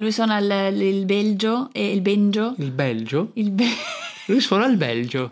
Lui suona il, il Belgio e il Benjo. Il Belgio? Il Be- Lui suona il Belgio.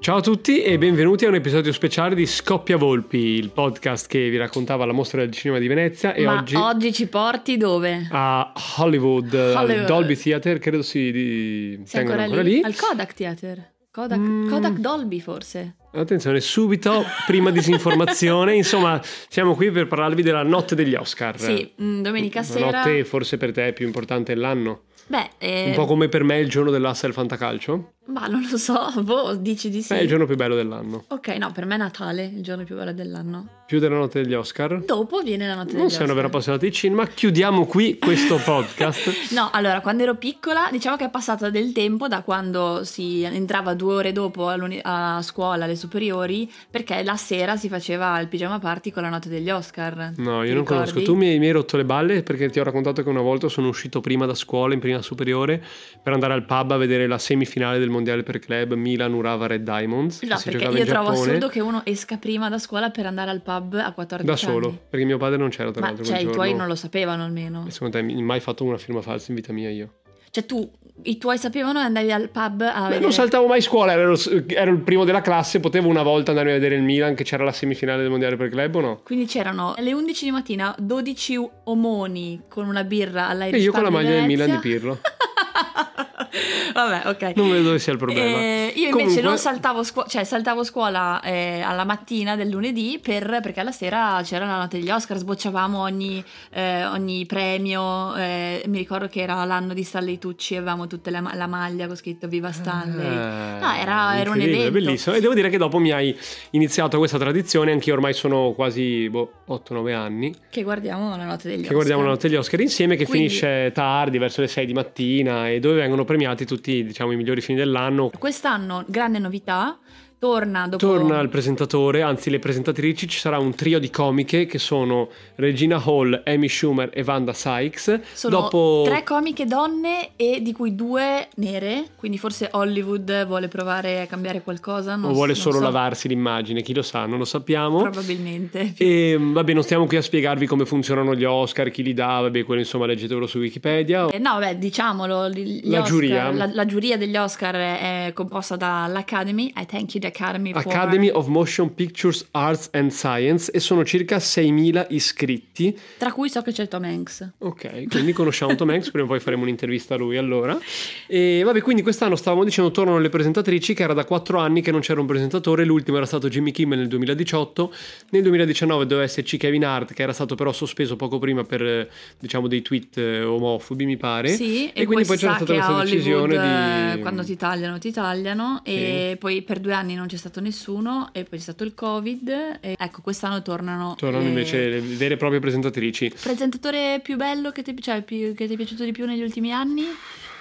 Ciao a tutti e benvenuti a un episodio speciale di Scoppia Volpi, il podcast che vi raccontava la mostra del cinema di Venezia e Ma oggi oggi ci porti dove? a Hollywood, al Hollywood. Dolby Theater, credo si di... Tengano ancora, ancora lì? lì. Al Kodak Theater. Kodak, Mm. Kodak Dolby forse. Attenzione, subito, prima disinformazione, insomma, siamo qui per parlarvi della notte degli Oscar. Sì, mm, domenica La sera. notte forse per te è più importante dell'anno. Beh, eh, Un po' come per me il giorno dell'Assa del Fantacalcio. Ma non lo so, boh, dici di sì. È il giorno più bello dell'anno. Ok, no, per me è Natale, il giorno più bello dell'anno. Più della notte degli Oscar. Dopo viene la notte Non degli sei una vera Oscar. appassionata di cinema, chiudiamo qui questo podcast. No, allora, quando ero piccola, diciamo che è passato del tempo da quando si entrava due ore dopo a scuola, alle superiori, perché la sera si faceva il pigiama party con la notte degli Oscar. No, io non conosco. ricordi? Tu mi hai, mi hai rotto le balle perché ti ho raccontato che una volta sono uscito prima da scuola in prima superiore per andare al pub a vedere la semifinale del mondiale per club Milan Urava Red Diamonds. No, perché io trovo assurdo che uno esca prima da scuola per andare al pub a 14 Da anni. solo, perché mio padre non c'era tra Ma l'altro. cioè, i tuoi non lo sapevano almeno. E secondo te mi hai mai fatto una firma falsa in vita mia io? Cioè, tu, i tuoi sapevano e andavi al pub a Beh, vedere. non saltavo mai scuola, ero, ero il primo della classe, potevo una volta andarmi a vedere il Milan che c'era la semifinale del mondiale per club o no? Quindi c'erano alle 11 di mattina 12 omoni con una birra all'Irish E io con la maglia del Milan di. Pirlo. Vabbè, ok. Non vedo dove sia il problema. Eh, io invece Comunque- non saltavo, scuola, cioè saltavo scuola eh, alla mattina del lunedì per- perché alla sera c'era la notte degli Oscar, sbocciavamo ogni, eh, ogni premio. eh, mi ricordo che era l'anno di Stanley Tucci, avevamo tutta la, la maglia con scritto Viva Stanley. Eh, No, era, era un evento. bellissimo. E devo dire che dopo mi hai iniziato questa tradizione, anch'io ormai sono quasi boh, 8-9 anni, Che guardiamo la notte degli che Oscar. guardiamo la notte degli Oscar insieme, che Quindi- finisce tardi, verso le 6 di mattina, e dove vengono premiati tutti diciamo, i migliori film dell'anno. Quest'anno, grande novità, torna dopo... Torna il presentatore, anzi le presentatrici, ci sarà un trio di comiche che sono Regina Hall, Amy Schumer e Wanda Sykes. Sono dopo... tre comiche donne e di cui due nere, quindi forse Hollywood vuole provare a cambiare qualcosa. Non o vuole solo so, lavarsi l'immagine, chi lo sa, non lo sappiamo. Probabilmente. E vabbè, non stiamo qui a spiegarvi come funzionano gli Oscar, chi li dà, vabbè, quello insomma leggetelo su Wikipedia. Eh, No, vabbè, diciamolo, La Oscar- giuria. La, la giuria degli Oscar è composta dall'Academy, I thank you Academy for... Academy of Motion Pictures Arts and Science e sono circa 6.000 iscritti. Tra cui so che c'è Tom Hanks. Ok, quindi conosciamo Tom Hanks, prima o poi faremo un'intervista a lui allora. E vabbè, quindi quest'anno stavamo dicendo tornano le presentatrici, che era da 4 anni che non c'era un presentatore, l'ultimo era stato Jimmy Kimmel nel 2018, nel 2019 doveva esserci Kevin Hart, che era stato però sospeso poco prima per, diciamo, dei tweet eh, omofobi, mi pare. Sì, e, e quindi poi c'era stata questa a decisione Hollywood, di... eh, quando ti tagliano, ti tagliano. E poi per due anni non c'è stato nessuno, e poi c'è stato il Covid. E ecco, quest'anno tornano. Tornano le- invece le vere e proprie presentatrici. Presentatore più bello che ti, cioè, più- che ti è piaciuto di più negli ultimi anni?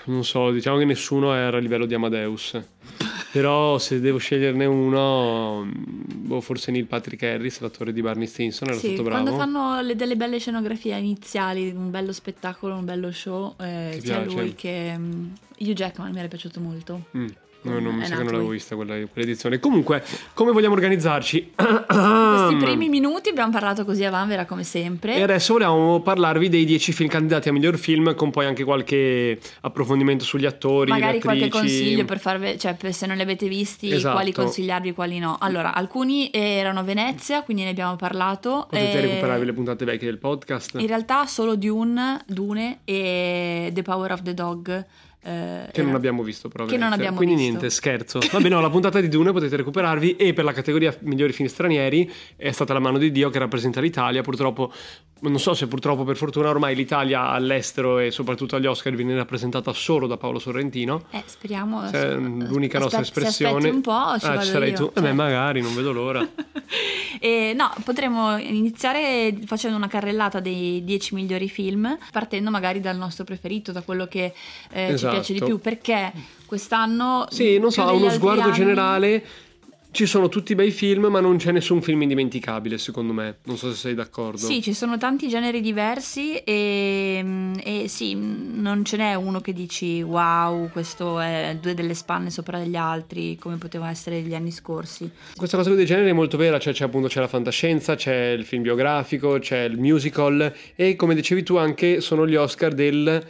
Non so, diciamo che nessuno era a livello di Amadeus. Però se devo sceglierne uno, boh, forse Neil Patrick Harris, l'attore di Barney Stinson, era sì, stato bravo. quando fanno le- delle belle scenografie iniziali, un bello spettacolo, un bello show, eh, sia piace? lui che mm, Hugh Jackman mi era piaciuto molto. Mm, no, non mi sa che non l'avevo vista quella, quell'edizione. Comunque, come vogliamo organizzarci? Questi primi minuti abbiamo parlato così a vanvera come sempre. E adesso volevamo parlarvi dei 10 film candidati a miglior film, con poi anche qualche approfondimento sugli attori, Magari qualche consiglio per farvi, cioè per se non li avete visti, Esatto. quali consigliarvi, quali no. Allora, alcuni erano a Venezia, quindi ne abbiamo parlato. Potete eh, recuperarvi le puntate vecchie del podcast. In realtà solo Dune, Dune e The Power of the Dog. Eh, Che non abbiamo visto però Che non abbiamo Quindi visto. niente, scherzo. Vabbè no, la puntata di Dune potete recuperarvi e per la categoria migliori film stranieri è stata La mano di Dio che rappresenta l'Italia. Purtroppo, non so se purtroppo per fortuna ormai l'Italia all'estero e soprattutto agli Oscar viene rappresentata solo da Paolo Sorrentino. Eh, speriamo. Cioè, l'unica nostra Aspetti- se espressione. aspetti un po', ci Ah, vado sarai io, tu. Eh cioè. beh, magari, non vedo l'ora. E, no, potremmo iniziare facendo una carrellata dei 10 migliori film, partendo magari dal nostro preferito, da quello che eh, Esatto. Ci piace di più, perché quest'anno... Sì, non so, più a degli uno sguardo anni- generale ci sono tutti bei film, ma non c'è nessun film indimenticabile, secondo me. Non so se sei d'accordo. Sì, ci sono tanti generi diversi e, e sì, non ce n'è uno che dici wow, questo è due delle spanne sopra gli altri, come poteva essere gli anni scorsi. Questa cosa dei generi è molto vera, cioè c'è appunto c'è la fantascienza, c'è il film biografico, c'è il musical e come dicevi tu anche sono gli Oscar del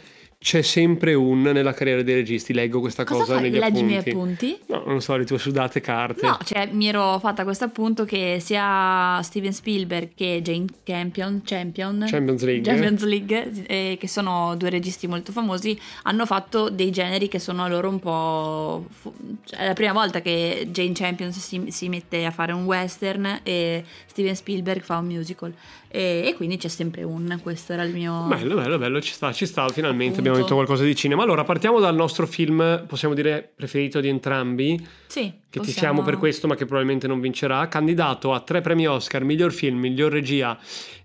c'è sempre un nella carriera dei registi. Leggo questa cosa, cosa fai? negli Leggi i miei appunti. appunti? No, non so, le tue sudate carte. No, cioè mi ero fatta questo appunto che sia Steven Spielberg che Jane Campion, Champion, Champions League, Champions League eh, che sono due registi molto famosi, hanno fatto dei generi che sono a loro un po'... Fu- cioè, è la prima volta che Jane Champion si, si mette a fare un western e Steven Spielberg fa un musical. E, e quindi c'è sempre un, questo era il mio... Bello, bello, bello, ci sta, ci sta, finalmente Appunto. abbiamo detto qualcosa di cinema. Allora, partiamo dal nostro film, possiamo dire, preferito di entrambi, Sì, che possiamo- tifiamo per questo, ma che probabilmente non vincerà. Candidato a tre premi Oscar, miglior film, miglior regia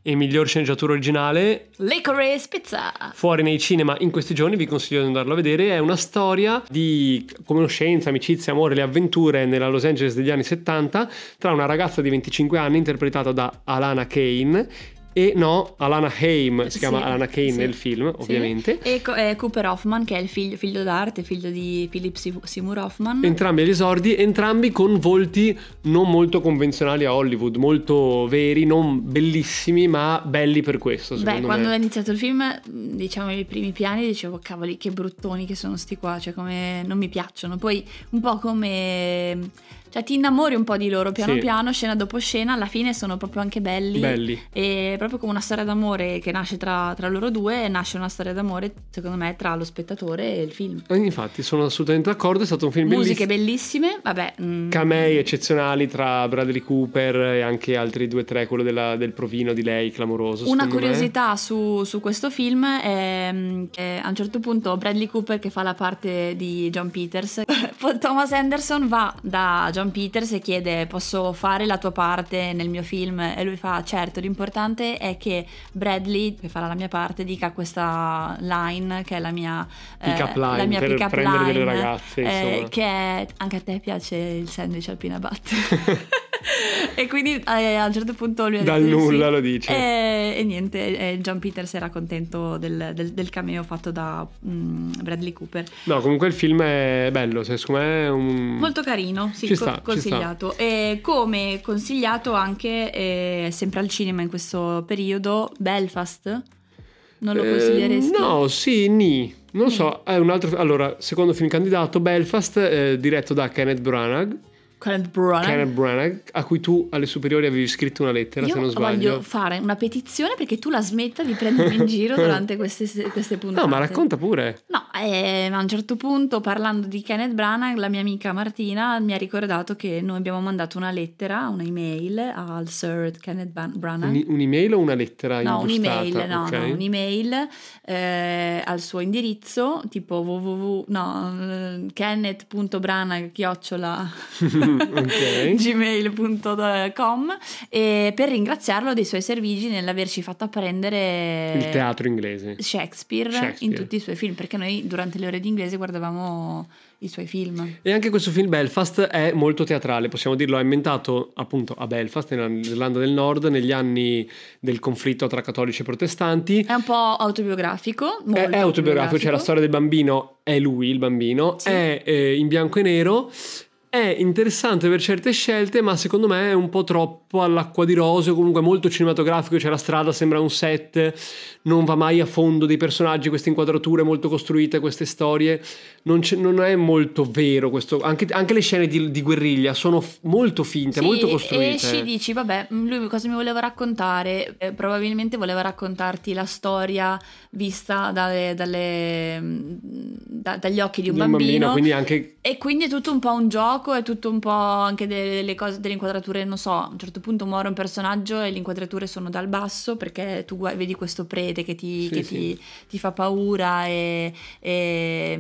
e miglior sceneggiatura originale, Licorice Pizza! fuori nei cinema in questi giorni, vi consiglio di andarlo a vedere. È una storia di conoscenza, amicizia, amore, le avventure nella Los Angeles degli anni 70 tra una ragazza di 25 anni interpretata da Alana Kane e no, Alana Haim, si Sì, chiama Alana Kane sì, nel film, ovviamente. E Co- Cooper Hoffman, che è il figlio, figlio d'arte, figlio di Philip Seymour Hoffman. Entrambi agli esordi, entrambi con volti non molto convenzionali a Hollywood, molto veri, non bellissimi, ma belli per questo, Beh, quando me. è iniziato il film, diciamo i primi piani, dicevo, cavoli, che bruttoni che sono sti qua, cioè come non mi piacciono. Poi un po' come... Cioè ti innamori un po' di loro piano Sì. piano, scena dopo scena, alla fine sono proprio anche belli. Belli. E proprio come una storia d'amore che nasce tra, tra loro due, nasce una storia d'amore, secondo me, tra lo spettatore e il film. Eh, Infatti, sono assolutamente d'accordo, è stato un film Musiche bellissimo. bellissime, vabbè. mm, Camei eccezionali tra Bradley Cooper e anche altri due o tre, quello della- del provino di lei, clamoroso. Una curiosità su, su questo film è che a un certo punto Bradley Cooper che fa la parte di John Peters, Thomas Anderson va da John Peters e chiede posso fare la tua parte nel mio film? E lui fa certo l'importante è che Bradley che farà la mia parte dica questa line che è la mia eh, line la mia per pick-up prendere delle line, ragazze, eh, che è anche a te piace il sandwich al peanut butter e quindi eh, a un certo punto lui ha Dal detto nulla sì. lo dice. E, e niente, John Peters era contento del, del- del cameo fatto da mm, Bradley Cooper. No, comunque il film è bello, cioè, secondo me è un... Molto carino, sì, Ci co- sta, ci consigliato. E come consigliato anche, eh, sempre al cinema in questo periodo, Belfast. Non lo Eh, consiglieresti? no, sì, ni. Non Ni. so, è un altro... Allora, secondo film candidato, Belfast, eh, diretto da Kenneth Branagh. Kenneth Branagh. Kenneth Branagh, a cui tu alle superiori avevi scritto una lettera, Io se non sbaglio. voglio fare una petizione perché tu la smetta di prendermi in giro durante queste, queste puntate. No, ma racconta pure. No, eh, a un certo punto parlando di Kenneth Branagh, la mia amica Martina mi ha ricordato che noi abbiamo mandato una lettera, una email al Sir Kenneth Branagh. Un- un'email o una lettera No, imbustata? un'email, no, Ok. no, un'email eh, al suo indirizzo tipo www, no, eh, kenneth.branagh chiocciola Ok. gmail.com e per ringraziarlo dei suoi servigi nell'averci fatto apprendere Il teatro inglese. Shakespeare, Shakespeare. in tutti i suoi film, perché noi durante le ore di inglese guardavamo i suoi film. E anche questo film Belfast è molto teatrale, possiamo dirlo, è ambientato appunto a Belfast, nell'Irlanda del Nord, negli anni del conflitto tra cattolici e protestanti. È un po' autobiografico, È, è autobiografico, c'è la storia del bambino, è lui il bambino, Sì. è eh, in bianco e nero. È interessante per certe scelte, ma secondo me è un po' troppo all'acqua di rose, comunque molto cinematografico, c'è la strada, sembra un set, non va mai a fondo dei personaggi, queste inquadrature molto costruite, queste storie, non, non è molto vero questo, anche, anche le scene di, di guerriglia sono f- molto finte, Sì, molto e costruite. esci dici, vabbè, mm, lui cosa mi voleva raccontare? Eh, probabilmente voleva raccontarti la storia vista dalle- dalle, mm, da- dagli occhi di un Di un bambino. quindi anche E quindi è tutto un po' un gioco, è tutto un po' anche delle cose, delle inquadrature, non so, a un certo punto muore un personaggio e le inquadrature sono dal basso perché tu guai- vedi questo prete che ti, Sì, che sì. ti- ti fa paura e, e-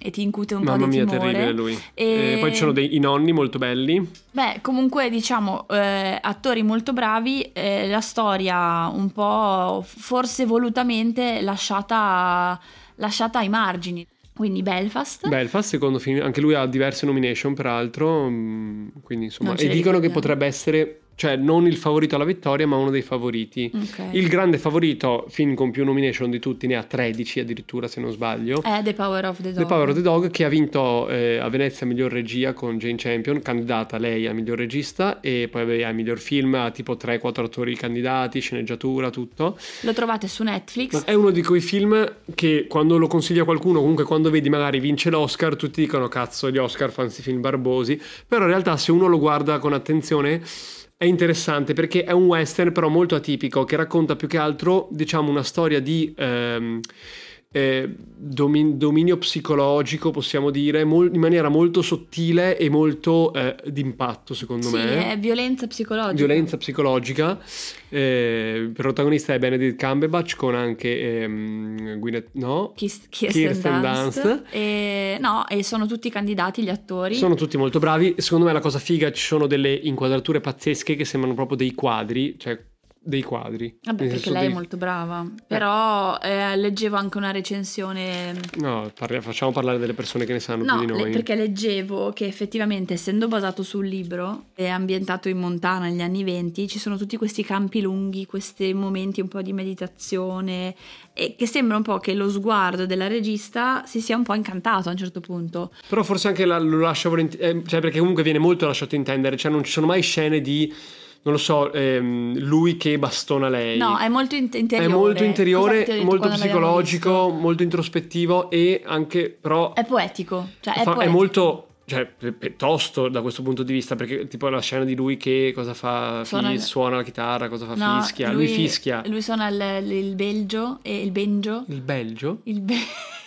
e ti incute un Mamma po' di mia, timore. terribile lui. E- E poi ci sono dei, i nonni molto belli. Beh, comunque diciamo, eh, attori molto bravi, eh, la storia un po' forse volutamente lasciata, lasciata ai margini. Quindi Belfast. Belfast, secondo film, anche lui ha diverse nomination peraltro, mm, quindi insomma, e dicono che potrebbe essere, cioè non il favorito alla vittoria, ma uno dei favoriti. Ok. Il grande favorito, film con più nomination di tutti, ne ha 13 addirittura se non sbaglio. È The Power of the Dog. The Power of the Dog che ha vinto eh, a Venezia miglior regia con Jane Champion, candidata lei a miglior regista e poi a miglior film ha tipo 3-4 attori candidati, sceneggiatura, tutto. Lo trovate su Netflix. Ma è uno di quei film che quando lo consiglia qualcuno, comunque quando vedi magari vince l'Oscar, tutti dicono cazzo gli Oscar fanno questi film barbosi, però in realtà se uno lo guarda con attenzione è interessante perché è un western però molto atipico che racconta più che altro diciamo una storia di... ehm, eh, domi- dominio psicologico possiamo dire mol- in maniera molto sottile e molto eh, d'impatto secondo sì, me è violenza psicologica. violenza psicologica. Eh, il protagonista è Benedict Cumberbatch con anche ehm, Gwyneth, no? Kirsten, Kirsten Dunst. Dunst. E, no, e sono tutti candidati gli attori. Sono tutti molto bravi. Secondo me la cosa figa ci sono delle inquadrature pazzesche che sembrano proprio dei quadri, cioè dei quadri. Vabbè, perché lei è dei- molto brava. Però eh, leggevo anche una recensione. No, parli- facciamo parlare delle persone che ne sanno No, più di le- noi. perché leggevo che effettivamente, essendo basato sul libro e ambientato in Montana negli anni 20, ci sono tutti questi campi lunghi, questi momenti un po' di meditazione, e che sembra un po' che lo sguardo della regista si sia un po' incantato a un certo punto. Però forse anche la- lo lascia volentieri, cioè perché comunque viene molto lasciato intendere, cioè non ci sono mai scene di, non lo so, ehm, lui che bastona lei. No, è molto in- interiore. È molto interiore, molto psicologico, molto introspettivo e anche però È poetico. Cioè, è, fa- è poetico. molto cioè, pi- piuttosto da questo punto di vista perché tipo la scena di lui che cosa fa Suona Fi- il- suona la chitarra cosa fa No, fischia lui, fischia Lui suona il, il belgio e il benjo. il Belgio Il, be-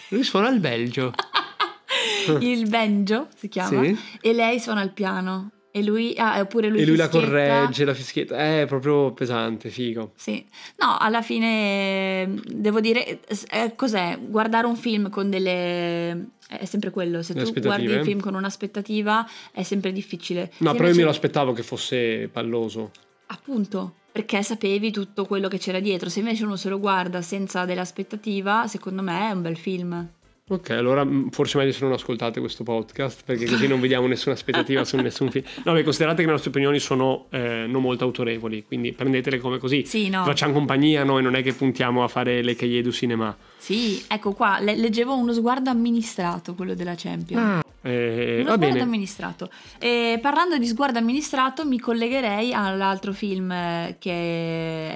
lui suona il Belgio il banjo si chiama. Sì. E lei suona il piano. E lui, ah, oppure lui e lui la corregge la fischietta è proprio pesante figo Sì, no, alla fine eh, devo dire, eh, cos'è? Guardare un film con delle... è sempre quello, se tu guardi il film con un'aspettativa è sempre difficile. no Se però io me invece- lo aspettavo che fosse palloso Appunto, perché sapevi tutto quello che c'era dietro. Se invece uno se lo guarda senza dell'aspettativa, secondo me è un bel film. Ok, allora mh, forse meglio se non ascoltate questo podcast perché così non vediamo nessuna aspettativa su nessun film. No, beh, considerate che le nostre opinioni sono eh, non molto autorevoli, quindi prendetele come così. Sì, no. Facciamo compagnia noi, non è che puntiamo a fare le cahiers du cinema. Sì, ecco qua, le- leggevo uno sguardo amministrato, quello della Champions. Eh, Uno va sguardo bene. amministrato. E parlando di sguardo amministrato, mi collegherei all'altro film eh, che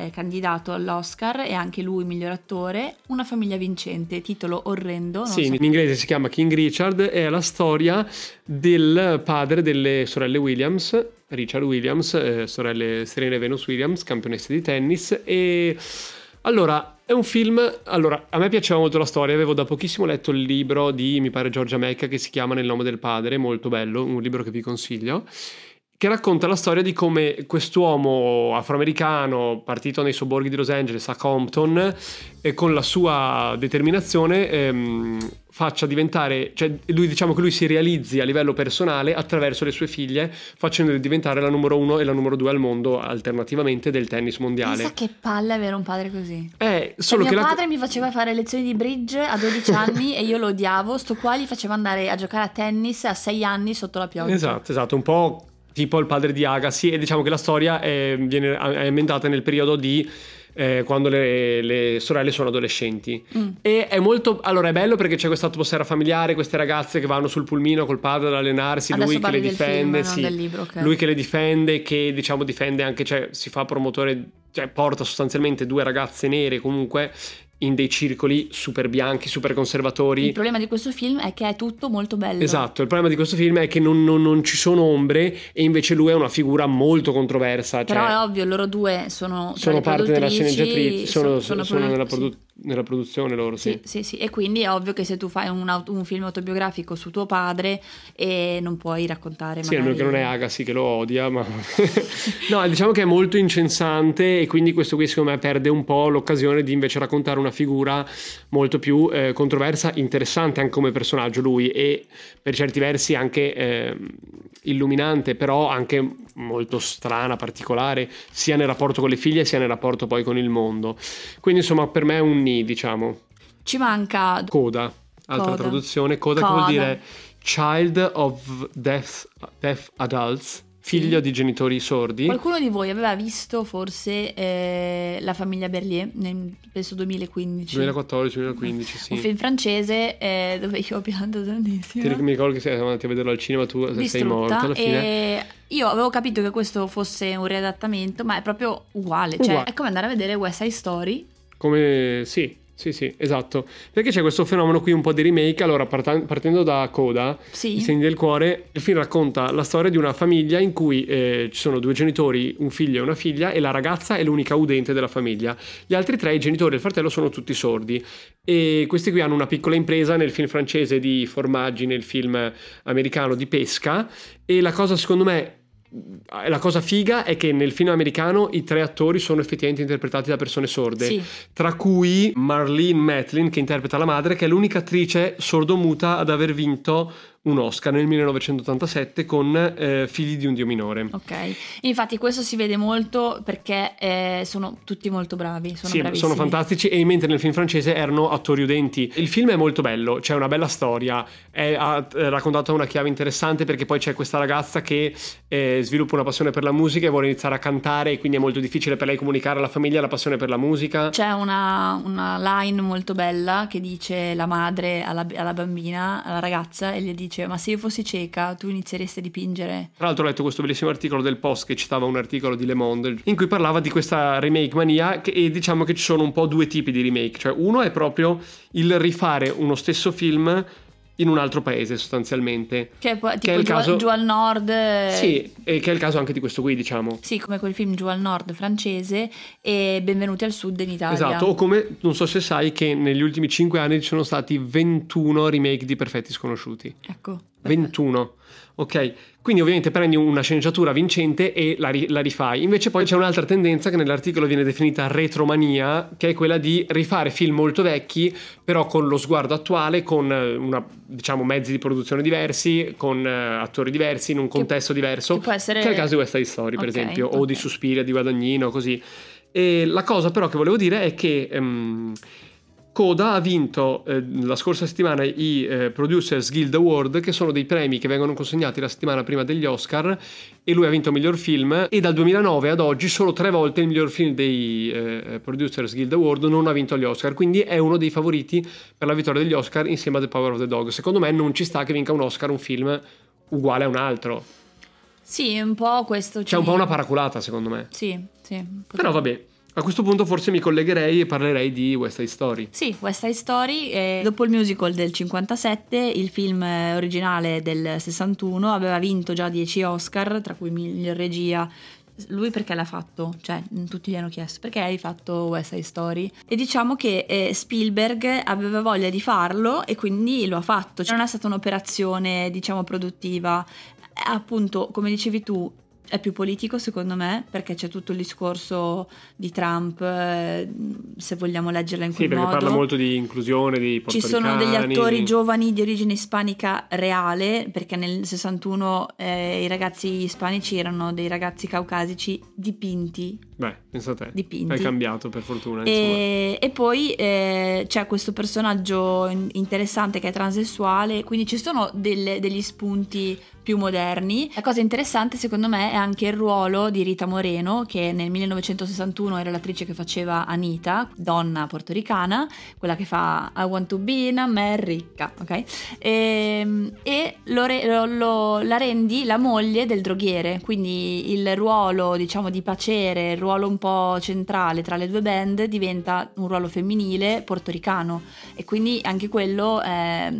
è candidato all'Oscar e anche lui miglior attore, Una famiglia vincente, titolo orrendo. non Sì, so- in inglese si chiama King Richard, è la storia del padre delle sorelle Williams, Richard Williams, eh, sorelle Serena e Venus Williams, campionesse di tennis. E allora, è un film. Allora, a me piaceva molto la storia. Avevo da pochissimo letto il libro di, mi pare, Giorgia Mecca che si chiama Nel nome del padre, molto bello, un libro che vi consiglio. Che racconta la storia di come quest'uomo afroamericano, partito nei sobborghi di Los Angeles a Compton, e con la sua determinazione ehm, faccia diventare, cioè lui diciamo che lui si realizzi a livello personale attraverso le sue figlie, facendole diventare la numero uno e la numero due al mondo alternativamente del tennis mondiale. Pensa che palle avere un padre così. È solo mio che la... padre mi faceva fare lezioni di bridge a 12 anni e io lo odiavo, sto qua gli faceva andare a giocare a tennis a 6 anni sotto la pioggia. Esatto, esatto, un po' tipo il padre di Agassi e diciamo che la storia è, viene è ambientata nel periodo di eh, quando le, le sorelle sono adolescenti Mm. e è molto allora è bello perché c'è questa atmosfera familiare queste ragazze che vanno sul pulmino col padre ad allenarsi Adesso lui che le difende film, sì. libro, ok. lui che le difende che diciamo difende anche cioè si fa promotore cioè porta sostanzialmente due ragazze nere comunque in dei circoli super bianchi super conservatori Il problema di questo film è che è tutto molto bello. Esatto, il problema di questo film è che non, non- non ci sono ombre e invece lui è una figura molto controversa. Cioè, Però è ovvio, loro due sono, sono parte della sceneggiatrice, sono, sono sono nella, produ- produ- nella produzione loro, sì. Sì, sì, sì, e quindi è ovvio che se tu fai un, aut- un film autobiografico su tuo padre e non puoi raccontare Sì, magari... almeno che non è Agassi che lo odia, ma... no, diciamo che è molto incensante e quindi questo qui secondo me perde un po' l'occasione di invece raccontare una figura molto più eh, controversa, interessante anche come personaggio lui e per certi versi anche eh, illuminante, però anche molto strana, particolare, sia nel rapporto con le figlie sia nel rapporto poi con il mondo. Quindi insomma per me è un ni, diciamo, Ci manca coda. altra Coda. traduzione, coda, che vuol Coda. dire Child of Deaf, deaf Adults, figlio di genitori sordi. Qualcuno di voi aveva visto forse eh, La famiglia Berlier nel penso 2015? 2014-2015, sì. Un film francese eh, dove io ho pianto Ti tantissimo. ric- mi ricordo che sei andati a vederlo al cinema, tu sei distrutta morto alla fine. e io avevo capito che questo fosse un riadattamento ma è proprio uguale, cioè Uguale. è come andare a vedere West Side Story Come sì, sì, sì, esatto. Perché c'è questo fenomeno qui un po' di remake. Allora, partendo da Coda, Sì. I segni del cuore, il film racconta la storia di una famiglia in cui eh, ci sono due genitori, un figlio e una figlia, e la ragazza è l'unica udente della famiglia. Gli altri tre, i genitori e il fratello, sono tutti sordi. E questi qui hanno una piccola impresa nel film francese di formaggi, nel film americano di pesca. E la cosa, secondo me. La cosa figa è che nel film americano i tre attori sono effettivamente interpretati da persone sorde Sì. tra cui Marlene Matlin che interpreta la madre che è l'unica attrice sordomuta ad aver vinto un Oscar nel 1987 con eh, Figli di un dio minore. Ok, infatti questo si vede molto perché eh, sono tutti molto bravi, sono sì, bravissimi. sono fantastici e mentre nel film francese erano attori udenti. Il film è molto bello, c'è una bella storia, è, ha- è raccontata una chiave interessante perché poi c'è questa ragazza che eh, sviluppa una passione per la musica e vuole iniziare a cantare e quindi è molto difficile per lei comunicare alla famiglia la passione per la musica. C'è una, una line molto bella che dice la madre alla, alla bambina, alla ragazza, e le dice: Ma se io fossi cieca, tu inizieresti a dipingere. Tra l'altro ho letto questo bellissimo articolo del Post che citava un articolo di Le Monde in cui parlava di questa remake mania che- e diciamo che ci sono un po' due tipi di remake, cioè uno è proprio il rifare uno stesso film in un altro paese sostanzialmente. Che è poi- Che tipo è il giù, caso- giù al nord. eh, Sì, e che è il caso anche di questo qui, diciamo. Sì, come quel film giù al nord francese e Benvenuti al sud in Italia. Esatto, o come non so se sai che negli ultimi 5 anni ci sono stati 21 remake di Perfetti Sconosciuti. Ecco. 21. Ok, quindi ovviamente prendi una sceneggiatura vincente e la, ri- la rifai. Invece poi c'è un'altra tendenza che nell'articolo viene definita retromania, che è quella di rifare film molto vecchi, però con lo sguardo attuale, con eh, una, diciamo, mezzi di produzione diversi, con eh, attori diversi, in un contesto diverso. che può essere- Che è il caso di West Side Story, per Ok, esempio, o di. Suspiria, di Guadagnino, così. E la cosa però che volevo dire è che ehm, Coda ha vinto eh, la scorsa settimana i eh, Producers Guild Award, che sono dei premi che vengono consegnati la settimana prima degli Oscar, e lui ha vinto miglior film. E dal 2009 ad oggi, solo tre volte il miglior film dei eh, Producers Guild Award non ha vinto gli Oscar. Quindi è uno dei favoriti per la vittoria degli Oscar insieme a The Power of the Dog. Secondo me non ci sta che vinca un Oscar un film uguale a un altro. Sì, un po' questo. C'è un po' una paraculata, secondo me. Sì, sì. Però vabbè, a questo punto forse mi collegherei e parlerei di West Side Story. Sì, West Side Story, eh, dopo il musical del 57, il film eh, originale del 61 aveva vinto già 10 Oscar, tra cui miglior regia. Lui perché l'ha fatto? Cioè, mh, tutti gli hanno chiesto perché hai fatto West Side Story? E diciamo che eh, Spielberg aveva voglia di farlo e quindi lo ha fatto. Cioè, non è stata un'operazione, diciamo, produttiva. Appunto, come dicevi tu, è più politico secondo me perché c'è tutto il discorso di Trump, eh, se vogliamo leggerla in Sì, quel perché modo. parla molto di inclusione, di Ci sono degli attori giovani di origine ispanica reale, perché nel 61 eh, i ragazzi ispanici erano dei ragazzi caucasici dipinti. Beh, pensa a te. Dipinti. È cambiato per fortuna. E, e poi eh, c'è questo personaggio in- interessante che è transessuale, quindi ci sono delle- degli spunti più moderni. La cosa interessante secondo me è anche il ruolo di Rita Moreno, che nel 1961 era l'attrice che faceva Anita, donna portoricana, quella che fa I want to be in America, ok? E, e lo lo- la rendi la moglie del droghiere, quindi il ruolo diciamo di pacere, il ruolo un po' centrale tra le due band diventa un ruolo femminile portoricano e quindi anche quello è,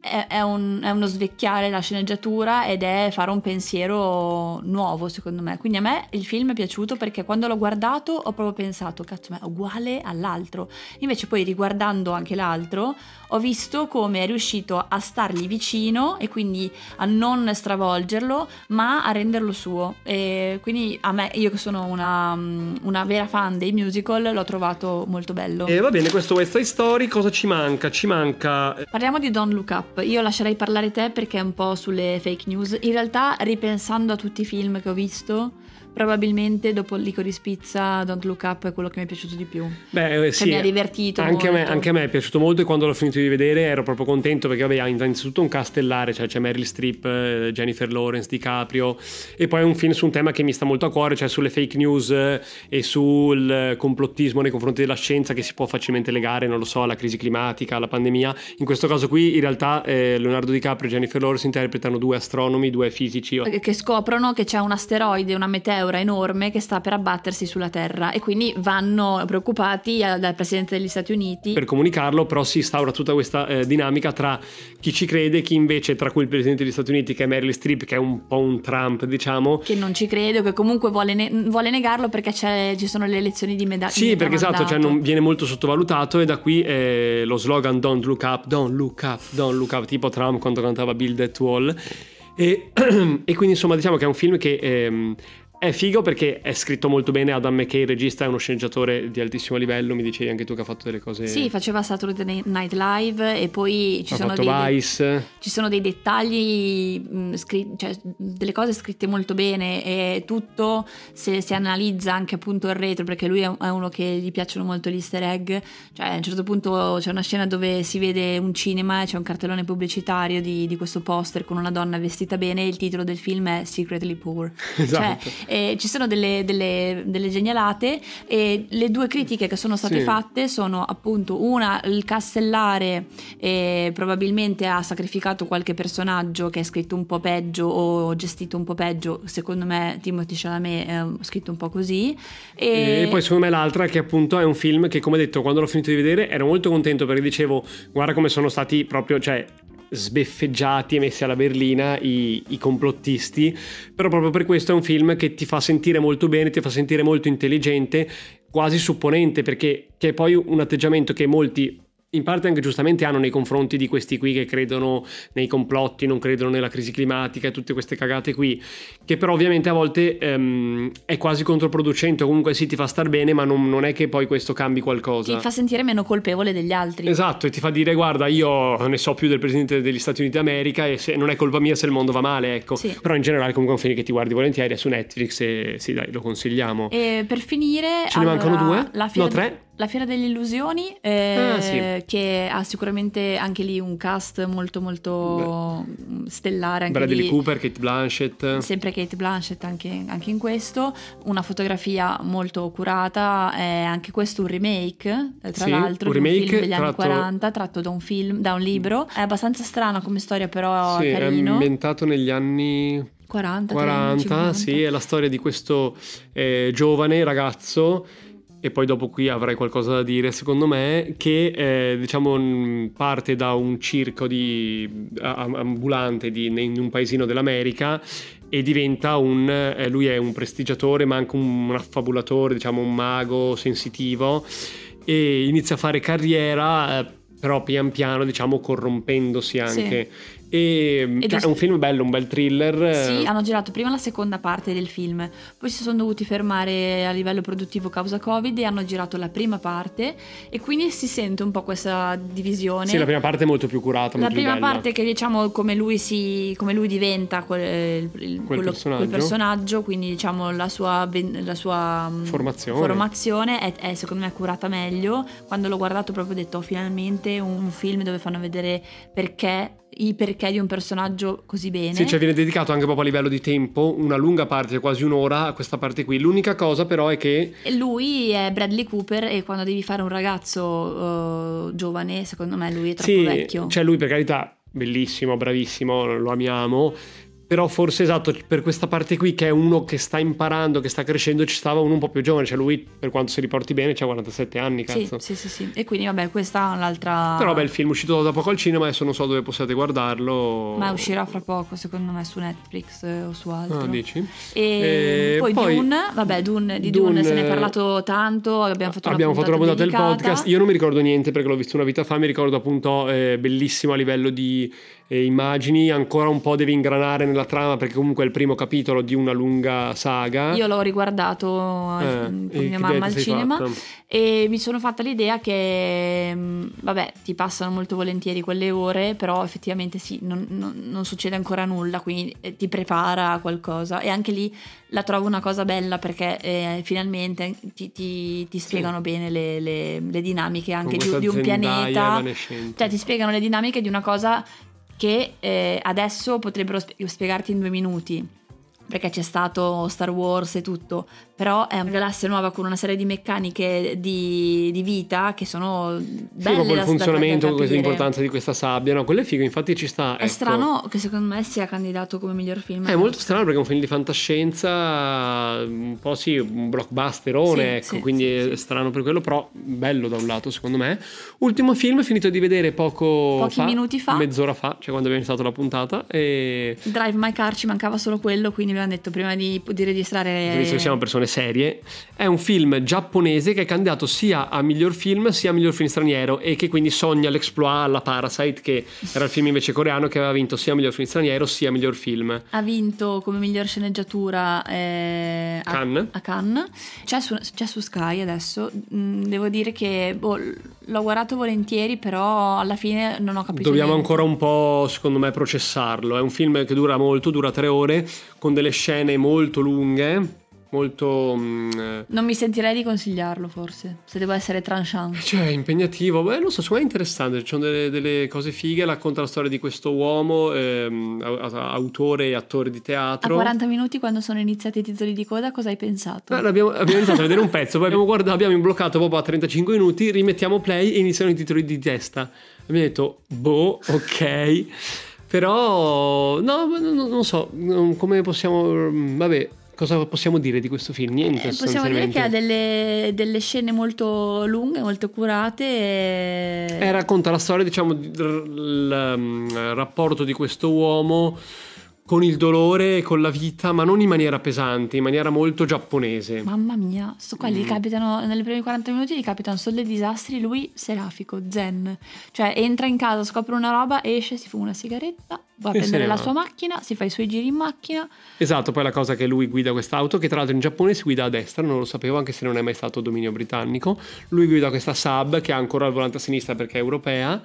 è- è un- è uno svecchiare la sceneggiatura ed è fare un pensiero nuovo secondo me. Quindi a me il film è piaciuto perché quando l'ho guardato ho proprio pensato, cazzo, ma è uguale all'altro. Invece poi riguardando anche l'altro ho visto come è riuscito a stargli vicino e quindi a non stravolgerlo, ma a renderlo suo. E quindi a me, io che sono una, una vera fan dei musical, l'ho trovato molto bello. E va bene, questo West Side Story, cosa ci manca? Ci manca... Parliamo di Don't Look Up. Io lascerei parlare te perché è un po' sulle fake news. In realtà, ripensando a tutti i film che ho visto, probabilmente dopo il Licorice Pizza Don't Look Up è quello che mi è piaciuto di più. Beh, eh, Cioè, sì, mi ha divertito Anche a, me, anche a me è piaciuto molto e quando l'ho finito di vedere ero proprio contento perché vabbè, ha innanzitutto un castellare, cioè c'è Meryl Streep, eh, Jennifer Lawrence, DiCaprio e poi è un film su un tema che mi sta molto a cuore, cioè sulle fake news eh, e sul eh, complottismo nei confronti della scienza che si può facilmente legare, non lo so, alla crisi climatica, alla pandemia. In questo caso qui in realtà eh, Leonardo DiCaprio e Jennifer Lawrence interpretano due astronomi, due fisici. che scoprono che c'è un asteroide, una meteora enorme che sta per abbattersi sulla Terra e quindi vanno preoccupati dal Presidente degli Stati Uniti. per comunicarlo, però si instaura tutta questa eh, dinamica tra chi ci crede e chi invece, tra cui il presidente degli Stati Uniti che è Meryl Streep, che è un po' un Trump, diciamo. Che non ci crede o che comunque vuole, ne- vuole negarlo perché ci sono le elezioni di medaglia. Sì, perché esatto, cioè non viene molto sottovalutato e da qui eh, lo slogan Don't look up, don't look up, don't look up, tipo Trump quando cantava Build That Wall. E, e quindi insomma diciamo che è un film che ehm, è figo perché è scritto molto bene, Adam McKay, il regista, è uno sceneggiatore di altissimo livello, mi dicevi anche tu che ha fatto delle cose... Sì, faceva Saturday Night Live e poi ci sono, dei, Vice. ci sono dei dettagli, mh, scri- cioè delle cose scritte molto bene e tutto se si analizza anche appunto il retro perché lui è è uno che gli piacciono molto gli easter egg, cioè a un certo punto c'è una scena dove si vede un cinema e c'è un cartellone pubblicitario di, di questo poster con una donna vestita bene e il titolo del film è Secretly Poor. Esatto. Cioè, eh, ci sono delle, delle- delle genialate e le due critiche che sono state Sì. fatte sono appunto una, il castellare eh, probabilmente ha sacrificato qualche personaggio che è scritto un po' peggio o gestito un po' peggio, secondo me Timothy Chalamet è um, scritto un po' così. E, E poi secondo me l'altra che appunto è un film che come detto quando l'ho finito di vedere ero molto contento perché dicevo guarda come sono stati proprio cioè sbeffeggiati e messi alla berlina i, i complottisti. Però proprio per questo è un film che ti fa sentire molto bene ti fa sentire molto intelligente quasi supponente perché che è poi un atteggiamento che molti in parte anche giustamente hanno nei confronti di questi qui che credono nei complotti, non credono nella crisi climatica e tutte queste cagate qui, che però ovviamente a volte ehm, è quasi controproducente, o comunque sì ti fa star bene, ma non, non è che poi questo cambi qualcosa. ti fa sentire meno colpevole degli altri. Esatto, e ti fa dire guarda io ne so più del Presidente degli Stati Uniti d'America e se, non è colpa mia se il mondo va male, ecco. Sì. Però in generale comunque è un film che ti guardi volentieri, è su Netflix e sì dai, lo consigliamo. E per finire, Ce ne mancano allora, due? La fiera No, tre? La Fiera delle Illusioni, eh, Ah, sì. che ha sicuramente anche lì un cast molto molto stellare. Anche Bradley lì. Cooper, Kate Blanchett. Sempre Kate Blanchett anche, anche in questo, una fotografia molto curata, è anche questo un remake, eh, tra Sì, l'altro, un di un remake film degli anni tratto- 40, tratto da un film, da un libro. È abbastanza strano come storia, però Sì, è carino. ambientato negli anni 40, 40, 50. sì, è la storia di questo eh, giovane ragazzo e poi dopo qui avrai qualcosa da dire secondo me che eh, diciamo parte da un circo di, ambulante di, in un paesino dell'America e diventa un eh, lui è un prestigiatore ma anche un, un affabulatore diciamo un mago sensitivo e inizia a fare carriera eh, però pian piano diciamo corrompendosi anche e cioè, è- un film bello un bel thriller Sì, hanno girato prima la seconda parte del film, poi si sono dovuti fermare a livello produttivo causa Covid e hanno girato la prima parte e quindi si sente un po' questa divisione. Sì, la prima parte è molto più curata, La prima parte che diciamo come lui, si, come lui diventa quel, il- quello- personaggio. quel personaggio, quindi diciamo la sua, la sua mm, Formazione. formazione è, è, secondo me curata meglio. Quando l'ho guardato proprio ho detto "Oh, finalmente un film dove fanno vedere perché, i perché di un personaggio così bene. Sì, cioè viene dedicato anche proprio a livello di tempo, una lunga parte, quasi un'ora a questa parte qui. L'unica cosa però è che Lui è Bradley Cooper e quando devi fare un ragazzo eh, giovane, secondo me lui è troppo sì, vecchio. cioè lui per carità, bellissimo, bravissimo, lo amiamo. Però forse esatto, per questa parte qui che è uno che sta imparando, che sta crescendo, ci stava uno un po' più giovane, cioè lui per quanto si riporti bene c'ha 47 anni, sì, cazzo. sì, sì, sì. E quindi vabbè, questa è l'altra... Però beh, il film è uscito da poco al cinema, adesso non so dove possiate guardarlo. Ma uscirà fra poco, secondo me, su Netflix eh, o su altro. Ah, dici? E Eh, poi, poi- Dune, vabbè, Dune, di Dune, Dune, se ne è parlato tanto, abbiamo fatto Abbiamo una fatto una puntata del podcast. Io non mi ricordo niente perché l'ho visto una vita fa. Mi ricordo appunto eh, bellissimo a livello di e immagini, ancora un po' devi ingranare nella trama perché comunque è il primo capitolo di una lunga saga. Io l'ho riguardato eh, con mia mamma al cinema fatta? e mi sono fatta l'idea che, mm, vabbè, ti passano molto volentieri quelle ore, però effettivamente sì, non, non, non succede ancora nulla, quindi eh, ti prepara a qualcosa e anche lì la trovo una cosa bella perché eh, finalmente ti, ti, ti spiegano sì. bene le, le, le, dinamiche anche di, di, un pianeta, cioè ti spiegano le dinamiche di una cosa che eh, adesso potrebbero spiegarti in due minuti perché c'è stato Star Wars e tutto, però è una galassia nuova con una serie di meccaniche di, di vita che sono belle sì, il funzionamento, l'importanza di questa sabbia, no, quello è figo, infatti ci sta. È ecco. strano che secondo me sia candidato come miglior film. È molto strano perché è un film di fantascienza, un po' sì, un blockbusterone, sì, ecco, sì, quindi è strano per quello, però bello da un lato secondo me. Ultimo film finito di vedere poco Pochi fa, minuti fa. Mezz'ora fa, cioè quando abbiamo iniziato la puntata. E... Drive My Car ci mancava solo quello, quindi abbiamo detto prima di, di registrare... Visto che siamo persone serie, è un film giapponese che è candidato sia a miglior film sia a miglior film straniero e che quindi sogna l'exploit alla Parasite che era il film invece coreano che aveva vinto sia miglior film straniero sia miglior film. Ha vinto come miglior sceneggiatura eh, a, Cannes. a Cannes. C'è su, c'è su Sky adesso. Mm, devo dire che boh, l'ho guardato volentieri però alla fine non ho capito Dobbiamo niente. ancora un po' secondo me processarlo. È un film che dura molto, dura tre ore con delle scene molto lunghe molto... Mm, eh, non mi sentirei di consigliarlo forse, se devo essere tranchant. Cioè, impegnativo, beh, non so, secondo me è interessante, ci sono delle, delle, cose fighe, racconta la storia di questo uomo, ehm, autore e attore di teatro. A 40 minuti quando sono iniziati i titoli di coda, cosa hai pensato? Eh, abbiamo, abbiamo iniziato a vedere un pezzo, poi abbiamo, guardato, abbiamo bloccato proprio a 35 minuti, rimettiamo play e iniziano i titoli di testa. Abbiamo detto, boh, ok... Però, no, non so, come possiamo... Vabbè, Cosa possiamo dire di questo film? Niente. Eh, possiamo dire che ha delle, delle, scene molto lunghe, molto curate. E... Eh, racconta la storia, diciamo, del mm, rapporto di questo uomo con il dolore e con la vita, ma non in maniera pesante, in maniera molto giapponese. Mamma mia, sto qua mm. gli capitano, nelle prime 40 minuti gli capitano solo dei disastri, lui serafico, zen. Cioè entra in casa, scopre una roba, esce, si fuma una sigaretta, va a e prendere la sua macchina, si fa i suoi giri in macchina. Esatto, poi la cosa che lui guida quest'auto, che tra l'altro in Giappone si guida a destra, non lo sapevo anche se non è mai stato dominio britannico. Lui guida questa Saab che ha ancora il volante a sinistra perché è europea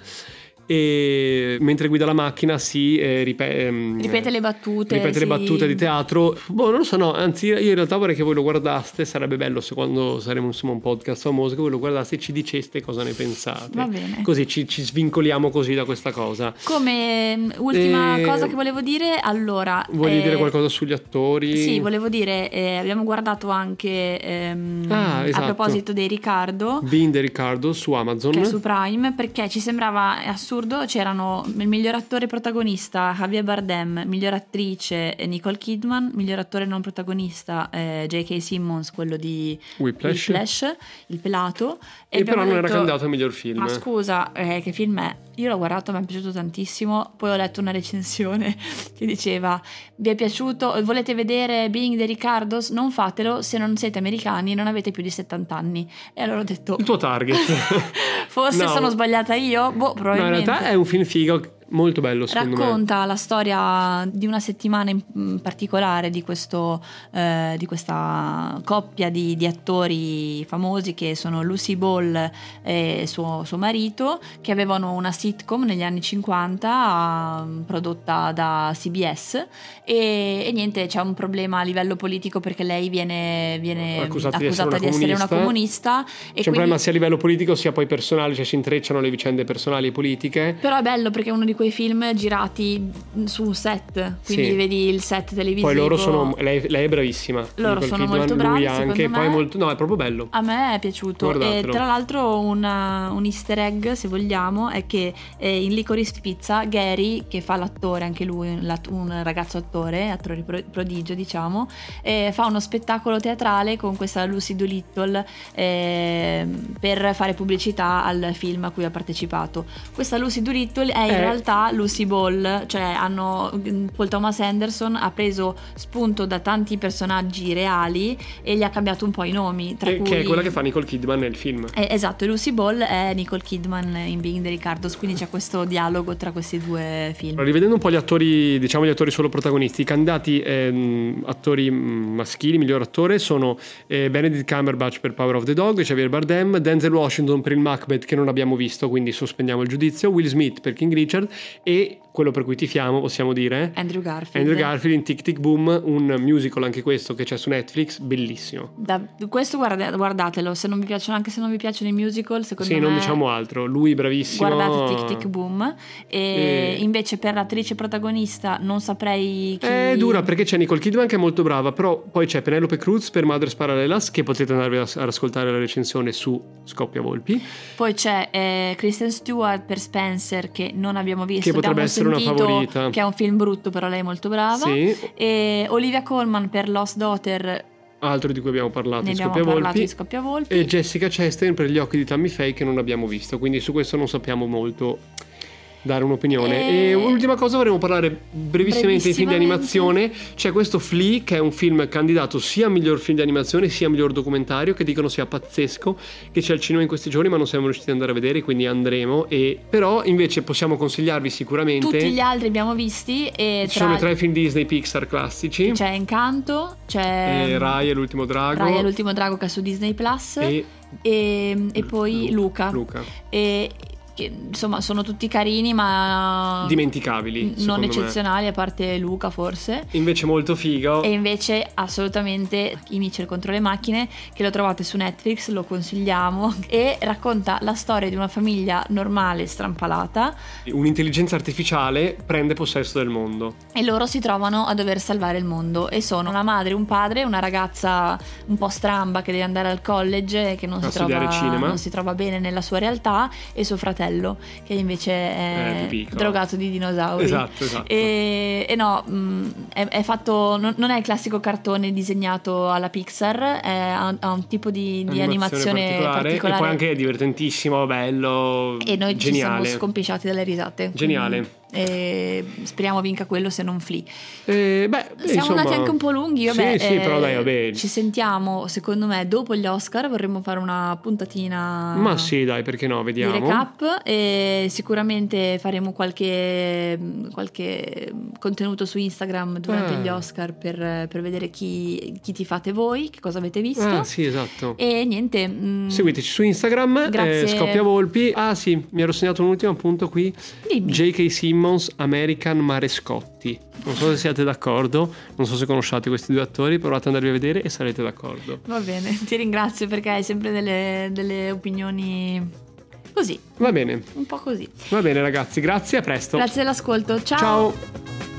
e mentre guida la macchina si eh, ripete, ehm, ripete le battute ripete sì. le battute di teatro. Boh non lo so no anzi io in realtà vorrei che voi lo guardaste sarebbe bello se quando saremo insomma un podcast famoso che voi lo guardaste e ci diceste cosa ne pensate. Va bene. Così ci, ci svincoliamo così da questa cosa. Come mm, ultima e... cosa che volevo dire allora volevi eh... dire qualcosa sugli attori? sì volevo dire eh, abbiamo guardato anche ehm, ah, esatto. a proposito dei Riccardo. Bean de Riccardo su Amazon. Che è su Prime perché ci sembrava assurdo assurdo c'erano il miglior attore protagonista Javier Bardem, miglior attrice eh, Nicole Kidman, miglior attore non protagonista eh, J.K. Simmons, quello di Whiplash, Whiplash il pelato. E, e però non detto, era candidato al miglior film. Ma scusa, eh, che film è? Io l'ho guardato, mi è piaciuto tantissimo, poi ho letto una recensione che diceva vi è piaciuto, volete vedere Being the Ricardos? Non fatelo se non siete americani e non avete più di 70 anni. E allora ho detto... Il tuo target. Forse no. sono sbagliata io? Boh, probabilmente. No, in realtà è un film figo molto bello secondo racconta me. la storia di una settimana in particolare di, questo, eh, di questa coppia di, di, attori famosi che sono Lucy Ball e suo, suo, marito che avevano una sitcom negli anni 50 prodotta da CBS e, e, niente c'è un problema a livello politico perché lei viene, viene accusata, di, essere, di essere una comunista. c'è quindi... un problema sia a livello politico sia poi personale cioè si intrecciano le vicende personali e politiche. Però è bello perché è uno di quei film girati su un set, quindi sì. vedi il set televisivo. Poi loro sono, lei, lei è bravissima. Loro sono Kidman, molto bravi, anche, poi molto, no è proprio bello. A me è piaciuto Guardatelo. e tra l'altro una, un easter egg se vogliamo è che eh, in Licorice Pizza Gary, che fa l'attore, anche lui un ragazzo attore, attore prodigio diciamo, eh, fa uno spettacolo teatrale con questa Lucy Doolittle eh, per fare pubblicità al film a cui ha partecipato. Questa Lucy Doolittle è in eh, realtà realtà Lucy Ball, cioè hanno Paul Thomas Anderson ha preso spunto da tanti personaggi reali e gli ha cambiato un po' i nomi. Tra Eh, cui... Che è quella che fa Nicole Kidman nel film. Eh, esatto, Lucy Ball è Nicole Kidman in Being the Ricardos, quindi c'è questo dialogo tra questi due film. Allora, rivedendo un po' gli attori, diciamo gli attori solo protagonisti, i candidati ehm, attori mm, maschili, miglior attore, sono eh, Benedict Cumberbatch per Power of the Dog, Javier Bardem, Denzel Washington per il Macbeth che non abbiamo visto, quindi sospendiamo il giudizio, Will Smith per King Richard e quello per cui tifiamo, possiamo dire, Andrew Garfield. Andrew Garfield in Tic Tic Boom, un musical anche questo che c'è su Netflix, bellissimo. Da- questo guarda- guardatelo, se non vi piacciono, anche se non vi piacciono i musical, secondo Sì, me non diciamo altro, lui bravissimo. guardate Tic Tic Boom. E E- invece per l'attrice protagonista non saprei chi... È dura perché c'è Nicole Kidman che è molto brava, però poi c'è Penelope Cruz per Mothers Parallelas che potete andare ad ascoltare la recensione su Scoppia Volpi, Poi c'è eh, Kristen Stewart per Spencer che non abbiamo visto. Che potrebbe abbiamo essere una favorita. Che è un film brutto, però lei è molto brava. Sì, E Olivia Colman per Lost Daughter, altro di cui abbiamo parlato ne abbiamo Scoppia parlato Volpi. di Scoppiavolpi. E Jessica Chastain per gli occhi di Tammy Faye che non abbiamo visto, quindi su questo non sappiamo molto dare un'opinione. E- E ultima cosa vorremmo parlare brevissimamente di film di animazione. C'è questo Flea che è un film candidato sia a miglior film di animazione sia a miglior documentario che dicono sia pazzesco, che c'è al cinema in questi giorni ma non siamo riusciti ad andare a vedere, quindi andremo. E, però invece possiamo consigliarvi sicuramente... Tutti gli altri abbiamo visti e Ci tra sono i tre film Disney Pixar classici. c'è Encanto, c'è E Rai e l'ultimo drago. Rai e l'ultimo drago che è su Disney Plus e, e, e poi Lu- Luca. Luca. E, che, insomma sono tutti carini ma Dimenticabili. non secondo me. eccezionali a parte Luca forse. Invece molto figo. E invece assolutamente I Mitchell contro le macchine che lo trovate su Netflix, lo consigliamo e racconta la storia di una famiglia normale strampalata Un'intelligenza artificiale prende possesso del mondo. e loro si trovano a dover salvare il mondo e sono una madre, un padre, una ragazza un po' stramba che deve andare al college e che non, si trova, non si trova bene nella sua realtà e suo fratello che invece Eh, è più piccolo. drogato di dinosauri. Esatto, esatto. E, e no, mh, è, è fatto, non, è il classico cartone disegnato alla Pixar, è- ha, ha un tipo di, di animazione, particolare. E poi anche è divertentissimo, bello, E noi ci geniale. siamo scompisciati dalle risate. Geniale. Mm. E speriamo vinca quello se non Flea. Eh, beh, Siamo insomma- andati anche un po' lunghi, vabbè, Sì, sì, eh, però dai, vabbè. Ci sentiamo, secondo me, dopo gli Oscar vorremmo fare una puntatina Ma sì, dai, perché no, di vediamo. Recap e sicuramente faremo qualche, qualche contenuto su Instagram durante Ah. gli Oscar per, per vedere chi, chi ti fate voi, che cosa avete visto. Ah, sì, esatto. E niente. mm, Seguiteci su Instagram, eh, Scoppia Volpi. Ah sì, mi ero segnato un ultimo appunto qui. Dimmi. J.K. Simmons, American Marescotti. Non so se siete d'accordo, non so se conosciate questi due attori, provate ad andarvi a vedere e sarete d'accordo. Va bene, ti ringrazio perché hai sempre delle, delle opinioni così, Va bene, un po' così. va bene ragazzi, grazie, a presto. Grazie dell'ascolto, ciao. Ciao.